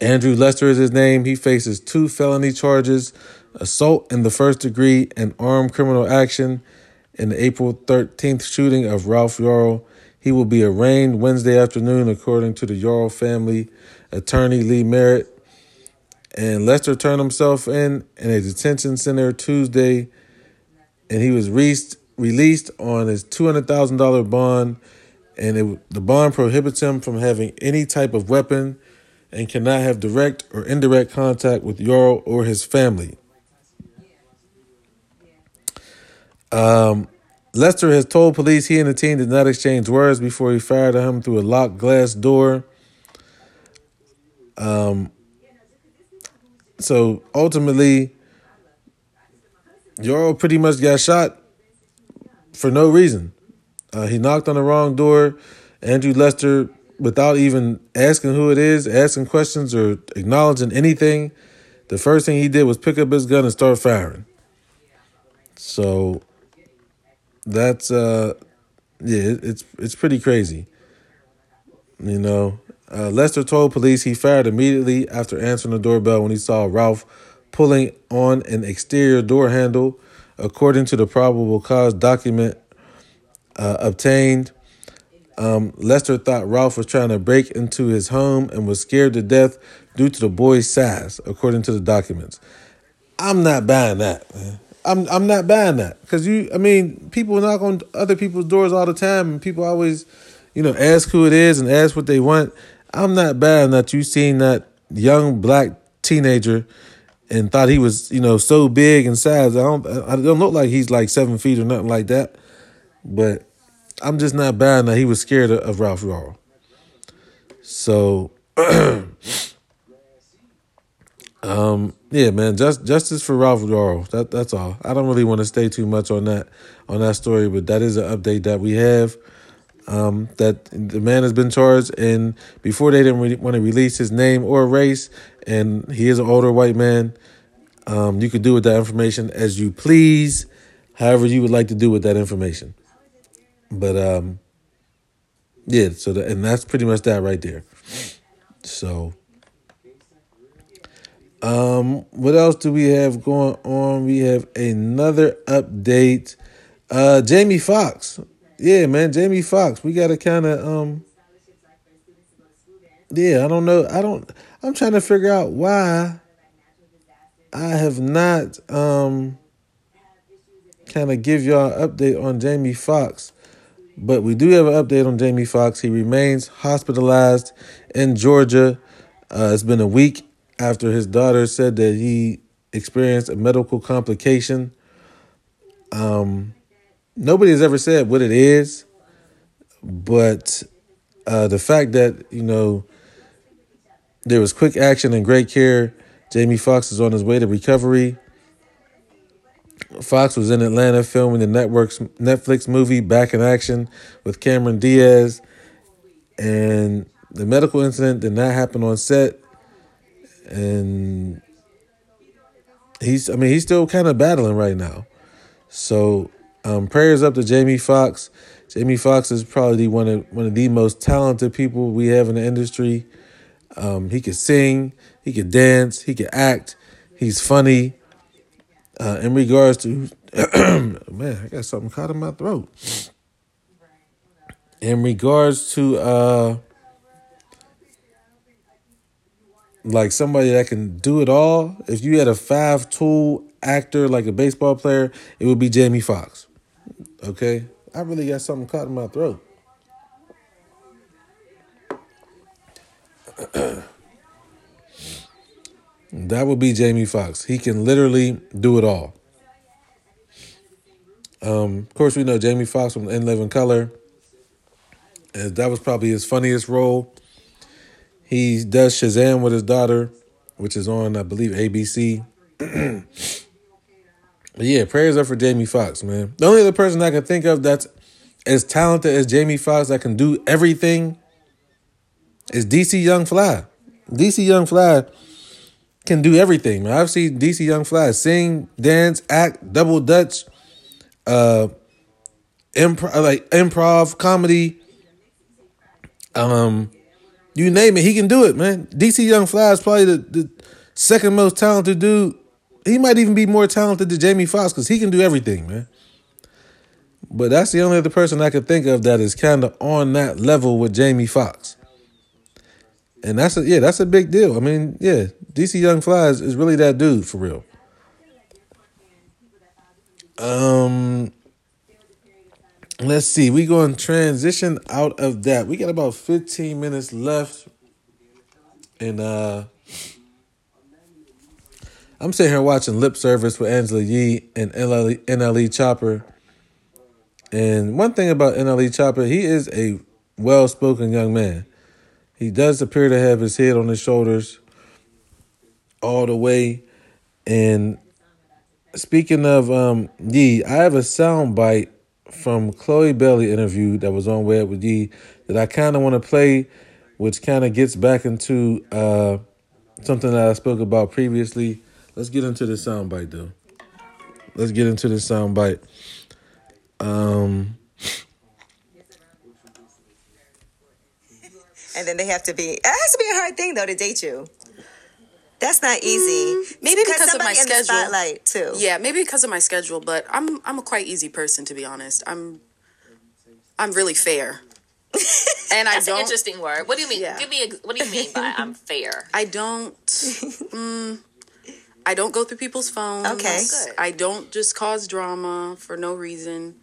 Andrew Lester is his name. He faces two felony charges assault in the first degree and armed criminal action in the April 13th shooting of Ralph Yarl. He will be arraigned Wednesday afternoon, according to the Yarl family attorney Lee Merritt. And Lester turned himself in in a detention center Tuesday, and he was re- released on his two hundred thousand dollar bond. And it, the bond prohibits him from having any type of weapon, and cannot have direct or indirect contact with Yarl or his family. Um, Lester has told police he and the team did not exchange words before he fired at him through a locked glass door. Um, So ultimately, Yarl pretty much got shot for no reason. Uh, he knocked on the wrong door. Andrew Lester, without even asking who it is, asking questions, or acknowledging anything, the first thing he did was pick up his gun and start firing. So that's uh yeah, it's it's pretty crazy. You know, uh, Lester told police he fired immediately after answering the doorbell when he saw Ralph pulling on an exterior door handle. According to the probable cause document uh, obtained, um, Lester thought Ralph was trying to break into his home and was scared to death due to the boy's size, according to the documents. I'm not buying that, man. I'm I'm not buying that because you. I mean, people knock on other people's doors all the time, and people always, you know, ask who it is and ask what they want. I'm not buying that you seen that young black teenager and thought he was, you know, so big and size. I don't, I don't look like he's like seven feet or nothing like that. But I'm just not buying that he was scared of, Ralph Yarl. So, um, yeah, man, just justice for Ralph Yarl. That that's all. I don't really want to stay too much on that on that story, but that is an update that we have. Um, that the man has been charged, and before they didn't really want to release his name or race, and he is an older white man. Um, you could do with that information as you please, however you would like to do with that information. But um, yeah, so the, and that's pretty much that right there. So, um, what else do we have going on? We have another update. Uh, Jamie Foxx yeah, man, Jamie Foxx. We gotta kind of um. Yeah, I don't know. I don't. I'm trying to figure out why I have not um kind of give y'all an update on Jamie Foxx. But we do have an update on Jamie Foxx. He remains hospitalized in Georgia. Uh, it's been a week after his daughter said that he experienced a medical complication. Um, nobody has ever said what it is, but uh, the fact that you know there was quick action and great care. Jamie Foxx is on his way to recovery. Foxx was in Atlanta filming the network's Netflix movie Back in Action with Cameron Diaz, and the medical incident did not happen on set, and he's I mean he's still kind of battling right now, so um, prayers up to Jamie Foxx. Jamie Foxx is probably one of one of the most talented people we have in the industry. Um, he could sing, he could dance, he could act. He's funny. Uh, in regards to man, I got something caught in my throat. In regards to uh, like somebody that can do it all, if you had a five tool actor like a baseball player, it would be Jamie Foxx. Okay? I really got something caught in my throat. that would be Jamie Foxx. He can literally do it all. Um, of course, we know Jamie Foxx from In Living Color. And that was probably his funniest role. He does Shazam with his daughter, which is on, I believe, ABC. But yeah, prayers up for Jamie Foxx, man. The only other person I can think of that's as talented as Jamie Foxx that can do everything is DC Young Fly. DC Young Fly can do everything, man. I've seen DC Young Fly sing, dance, act, double dutch, uh, improv, like improv, comedy. Um, you name it, he can do it, man. DC Young Fly is probably the, the second most talented dude he might even be more talented than Jamie Foxx because he can do everything, man. But that's the only other person I could think of that is kind of on that level with Jamie Foxx. And that's a yeah, that's a big deal. I mean, yeah, DC Young Flies is really that dude for real. Um let's see. We going to transition out of that. We got about 15 minutes left. And uh I'm sitting here watching Lip Service with Angela Yee and NLE, NLE Choppa. And one thing about NLE Choppa, he is a well spoken young man. He does appear to have his head on his shoulders. all the way. And speaking of um Yee, I have a sound bite from Chloe Bailey interview that was on Way Up with Yee that I kind of want to play, which kind of gets back into uh something that I spoke about previously. Let's get into the sound bite though. Let's get into the sound bite. Um and then they have to be. It has to be a hard thing though to date you. That's not easy. Mm, maybe because of my somebody in the schedule. spotlight too. Yeah, maybe because of my schedule, but I'm I'm a quite easy person to be honest. I'm I'm really fair. and I That's don't interesting word. What do you mean? Yeah. Give me. A, what do you mean by I'm fair? I don't mm, I don't go through people's phones. Okay. I don't just cause drama for no reason.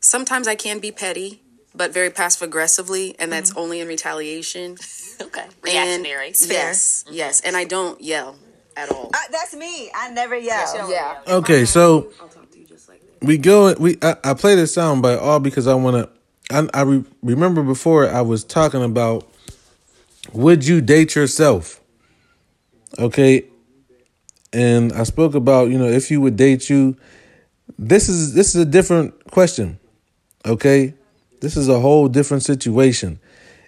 Sometimes I can be petty, but very passive aggressively, and that's only in retaliation. Okay. And- Reactionary. Yes, yes, and I don't yell at all. Uh, that's me. I never yell. Yeah. Okay, so I'll talk to you just like that. we go we I, I play this sound bite all because I want to I, I re, remember before I was talking about would you date yourself okay and I spoke about you know if you would date you this is this is a different question okay this is a whole different situation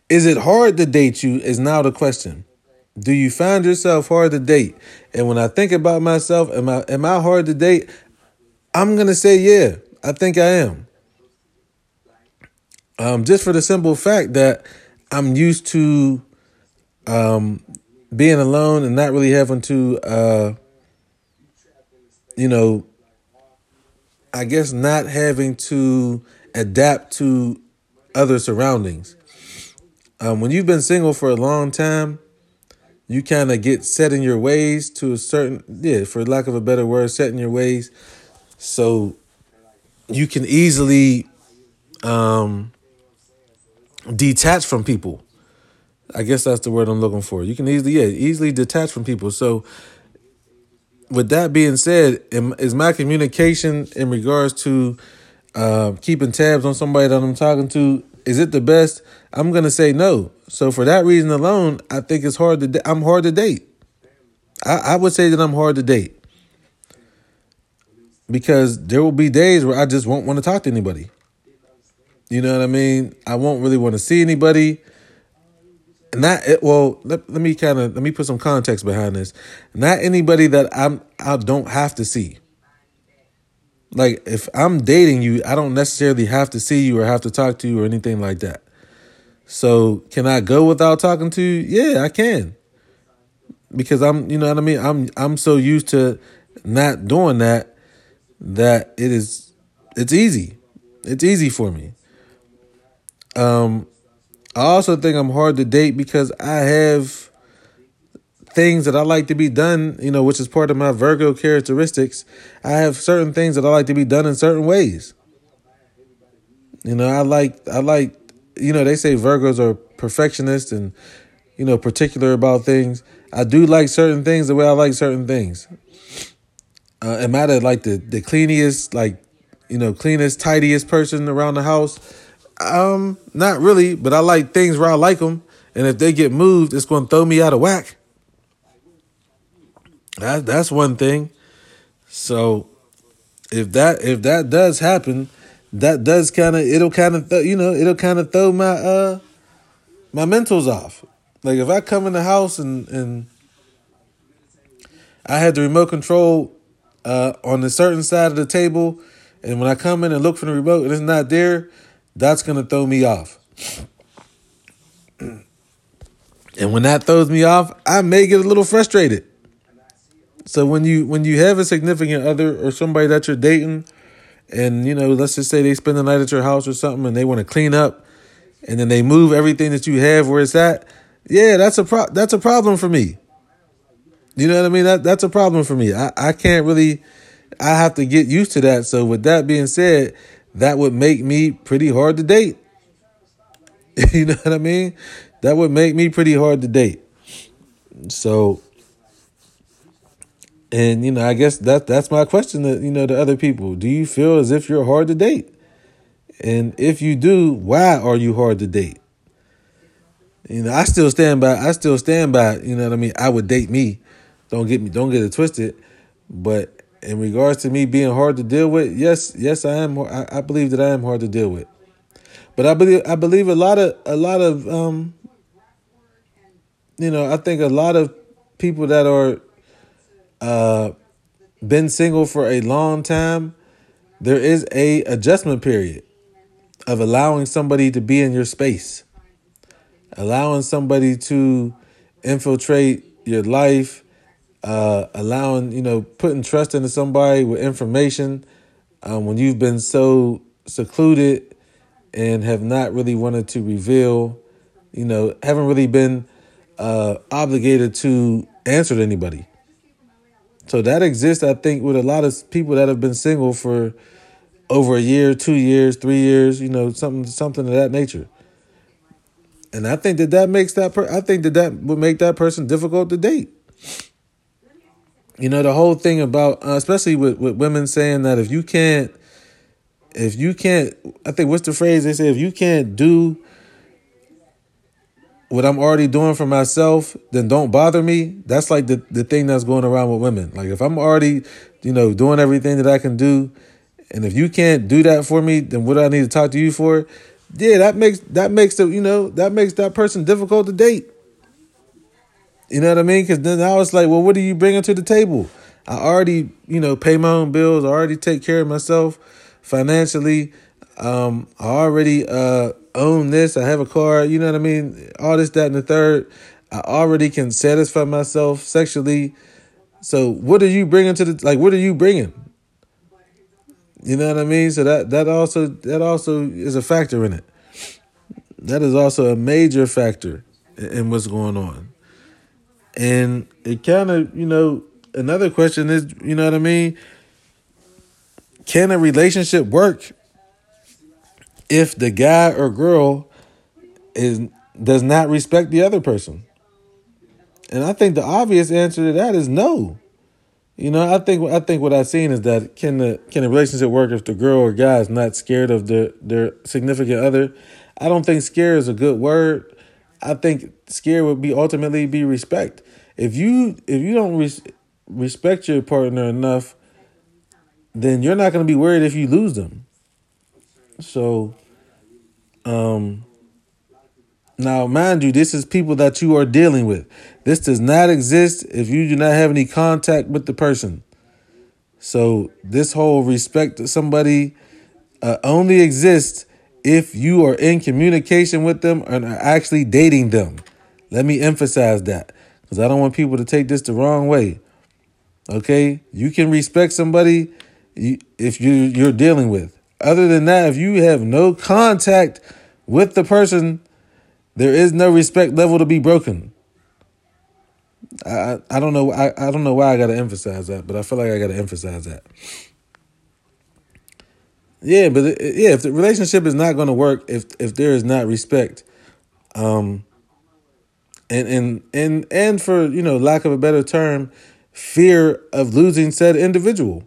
is it hard to date you is now the question do you find yourself hard to date and when I think about myself am I am I hard to date I'm gonna say yeah. I think I am. Um, just for the simple fact that I'm used to um, being alone and not really having to, uh, you know, I guess not having to adapt to other surroundings. Um, when you've been single for a long time, you kind of get set in your ways to a certain, yeah, for lack of a better word, set in your ways. So you can easily um detach from people. I guess that's the word i'm looking for. You can easily yeah easily detach from people. So with that being said is my communication in regards to uh, keeping tabs on somebody that i'm talking to is it the best i'm gonna say no so for that reason alone i think it's hard to da- i'm hard to date I, I would say that i'm hard to date because there will be days where I just won't want to talk to anybody. You know what I mean? I won't really want to see anybody. Not it, well. Let, let me kind of let me put some context behind this. Not anybody that I'm I don't have to see. Like if I'm dating you, I don't necessarily have to see you or have to talk to you or anything like that. So can I go without talking to you? Yeah, I can. Because I'm, you know what I mean. I'm I'm so used to not doing that that it is it's easy. It's easy for me. Um I also think I'm hard to date because I have things that I like to be done, you know, which is part of my Virgo characteristics. I have certain things that I like to be done in certain ways. You know, I like I like you know, they say Virgos are perfectionists and you know, particular about things. I do like certain things the way I like certain things. Uh, am I the like the the cleanest, like you know, cleanest, tidiest person around the house? Um, not really, but I like things where I like them, and if they get moved, it's going to throw me out of whack. That that's one thing. So, if that if that does happen, that does kind of it'll kind of th- you know it'll kind of throw my uh my mentals off. Like if I come in the house and and I had the remote control uh, on a certain side of the table, and when I come in and look for the remote and it's not there, that's gonna throw me off. and when that throws me off, I may get a little frustrated. So when you when you have a significant other or somebody that you're dating, and you know, let's just say they spend the night at your house or something, and they want to clean up, and then they move everything that you have where it's at, yeah, that's a pro- that's a problem for me. You know what I mean? That that's a problem for me. I, I can't really I have to get used to that. So with that being said, that would make me pretty hard to date. you know what I mean? That would make me pretty hard to date. So and you know, I guess that that's my question to you know to other people. Do you feel as if you're hard to date? And if you do, why are you hard to date? You know, I still stand by. I still stand by. You know what I mean. I would date me. Don't get me. Don't get it twisted. But in regards to me being hard to deal with, yes, yes, I am. I, I believe that I am hard to deal with. But I believe I believe a lot of a lot of um, you know, I think a lot of people that are uh been single for a long time, there is a adjustment period of allowing somebody to be in your space. Allowing somebody to infiltrate your life, uh, allowing, you know, putting trust into somebody with information um, when you've been so secluded and have not really wanted to reveal, you know, haven't really been uh, obligated to answer to anybody. So that exists, I think, with a lot of people that have been single for over a year, two years, three years, you know, something, something of that nature. And I think that that makes that per- I think that that would make that person difficult to date. You know, the whole thing about, uh, especially with, with women saying that if you can't, if you can't, I think what's the phrase they say, if you can't do what I'm already doing for myself, then don't bother me. That's like the, the thing that's going around with women. Like if I'm already, you know, doing everything that I can do, and if you can't do that for me, then what do I need to talk to you for? Yeah, that makes that makes the you know that makes that person difficult to date. You know what I mean? Because then I was like, well, what are you bringing to the table? I already, you know, pay my own bills. I already take care of myself financially. Um, I already uh, own this. I have a car. You know what I mean? All this, that, and the third. I already can satisfy myself sexually. So what are you bringing to the like? What are you bringing? You know what I mean? So that that also that also is a factor in it. That is also a major factor in what's going on. And it kind of, you know, another question is, you know what I mean? Can a relationship work if the guy or girl is does not respect the other person? And I think the obvious answer to that is no. You know, I think I think what I've seen is that can the can a relationship work if the girl or guy is not scared of their their significant other? I don't think scare is a good word. I think scare would be ultimately be respect. If you if you don't res- respect your partner enough, then you're not going to be worried if you lose them. So, um, now mind you, this is people that you are dealing with. This does not exist if you do not have any contact with the person. So this whole respect to somebody uh, only exists if you are in communication with them and are actually dating them. Let me emphasize that because I don't want people to take this the wrong way. Okay, you can respect somebody if you you're dealing with. Other than that, if you have no contact with the person, there is no respect level to be broken. I I don't know I, I don't know why I gotta emphasize that, but I feel like I gotta emphasize that. Yeah, but it, yeah, if the relationship is not to work, if if there is not respect, um, and and and and for you know lack of a better term, fear of losing said individual.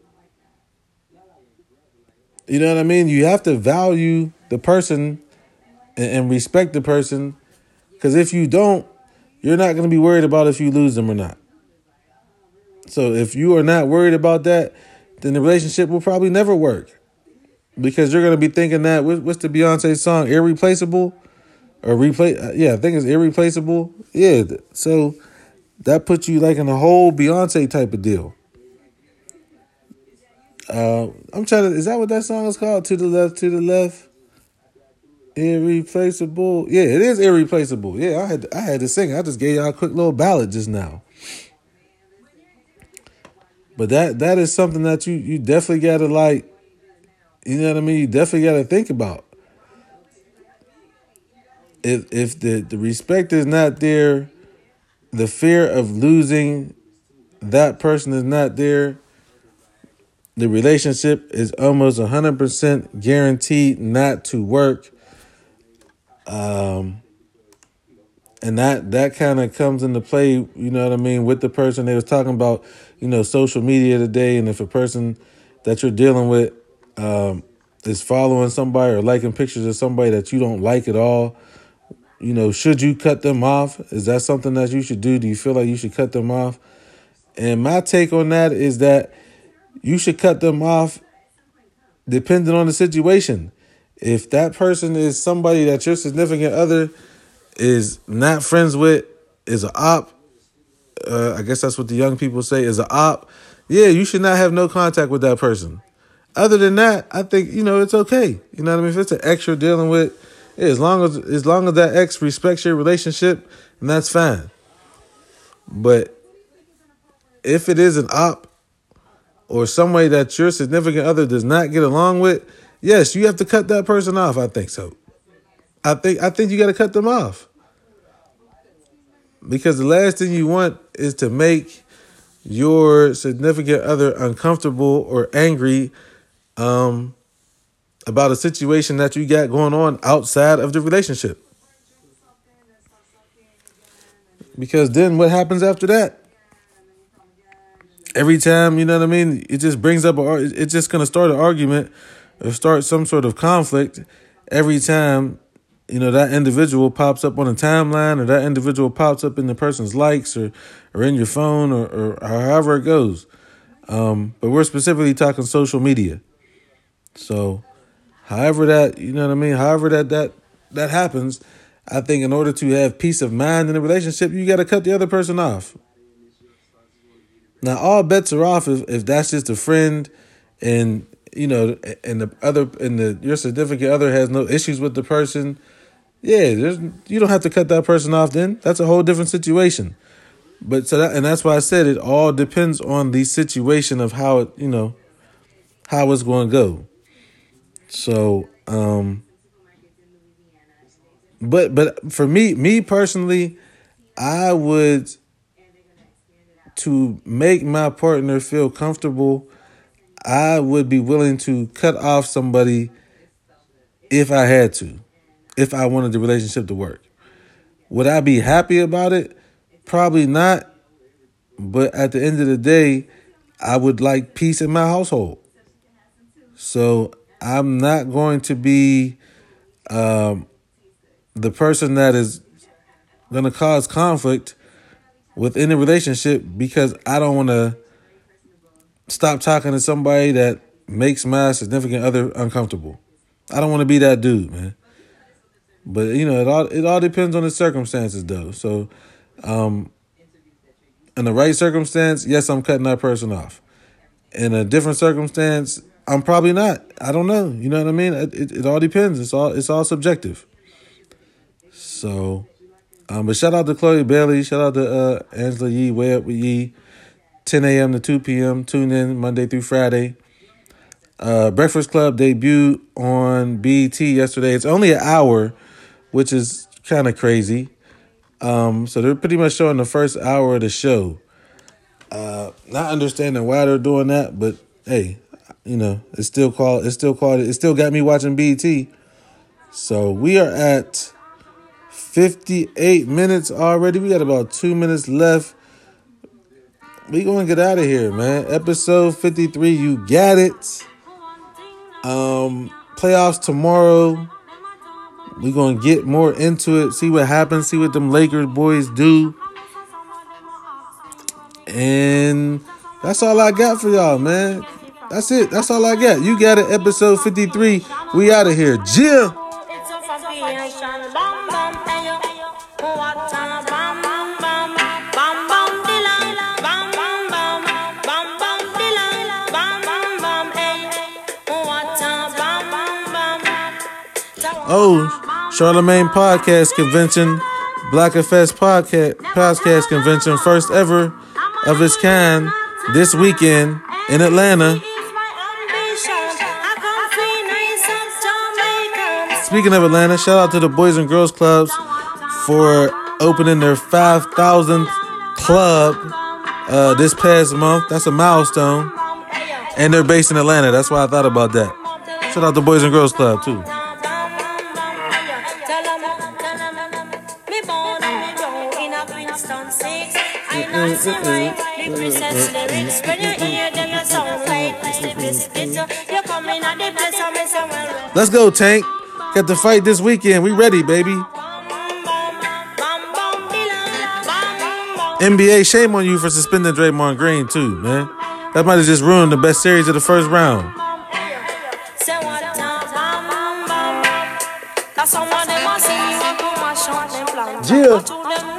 You know what I mean? You have to value the person and, and respect the person, because if you don't, you're not going to be worried about if you lose them or not. So if you are not worried about that, then the relationship will probably never work because you're gonna be thinking that what's the Beyonce song irreplaceable or replace? Uh, yeah, I think it's irreplaceable. Yeah, so that puts you like in a whole Beyonce type of deal. Uh, I'm trying to. Is that what that song is called? To the left, to the left. Irreplaceable. Yeah, it is irreplaceable. Yeah, I had I had to sing. I just gave y'all a quick little ballad just now. But that that is something that you you definitely gotta like you know what I mean? You definitely got to think about. If if the, the respect is not there, the fear of losing that person is not there, the relationship is almost 100% guaranteed not to work. Um, and that that kind of comes into play, you know what I mean, with the person they was talking about, you know, social media today, and if a person that you're dealing with um, is following somebody or liking pictures of somebody that you don't like at all, you know, should you cut them off? Is that something that you should do? Do you feel like you should cut them off? And my take on that is that you should cut them off depending on the situation. If that person is somebody that your significant other is not friends with, is a op, uh, I guess that's what the young people say, is a op, yeah, you should not have no contact with that person. Other than that, I think, you know, it's okay. You know what I mean? If it's an extra dealing with, as long as as long as that ex respects your relationship, and that's fine. But if it is an op or somebody that your significant other does not get along with, yes, you have to cut that person off. I think so. I think I think you got to cut them off because the last thing you want is to make your significant other uncomfortable or angry um, about a situation that you got going on outside of the relationship. Because then what happens after that? Every time, you know what I mean? It just brings up a it's just going to start an argument or start some sort of conflict every time you know that individual pops up on a timeline or that individual pops up in the person's likes or or in your phone or, or however it goes um, but we're specifically talking social media so however that you know what i mean however that that that happens i think in order to have peace of mind in a relationship you got to cut the other person off now all bets are off if, if that's just a friend and you know and the other and the your significant other has no issues with the person yeah, there's you don't have to cut that person off then. That's a whole different situation. But so that and that's why I said it all depends on the situation of how it, you know, how it's going to go. So, um but but for me me personally, I would to make my partner feel comfortable, I would be willing to cut off somebody if I had to if I wanted the relationship to work. Would I be happy about it? Probably not. But at the end of the day, I would like peace in my household. So I'm not going to be um, the person that is going to cause conflict within a relationship because I don't want to stop talking to somebody that makes my significant other uncomfortable. I don't want to be that dude, man. But you know, it all it all depends on the circumstances, though. So, um, in the right circumstance, yes, I'm cutting that person off. In a different circumstance, I'm probably not. I don't know. You know what I mean? It, it, it all depends. It's all it's all subjective. So, um, but shout out to Chloe Bailey. Shout out to uh, Angela Yee. Way up with Yee. 10 a.m. to 2 p.m. Tune in Monday through Friday. Uh, Breakfast Club debuted on BET yesterday. It's only an hour which is kind of crazy. Um, so they're pretty much showing the first hour of the show. Uh, not understanding why they're doing that, but hey, you know, it's still called. It's still called. It still got me watching BET. So we are at 58 minutes already. We got about two minutes left. We gonna get out of here, man. Episode 53. You got it. Um, playoffs tomorrow. Going to get more into it, see what happens, see what them Lakers boys do. And that's all I got for y'all, man. That's it. That's all I got. You got it. Episode 53. We out of here. Jill. Oh, Charlemagne Podcast Convention, Black Fest Podcast Podcast Convention, first ever of its kind this weekend in Atlanta. Speaking of Atlanta, shout out to the Boys and Girls Clubs for opening their 5,000th club uh, this past month. That's a milestone. And they're based in Atlanta. That's why I thought about that. Shout out to the Boys and Girls Club, too. Let's go, Tank. Got the fight this weekend. We ready, baby. NBA, shame on you for suspending Draymond Green, too, man. That might have just ruined the best series of the first round. Jill.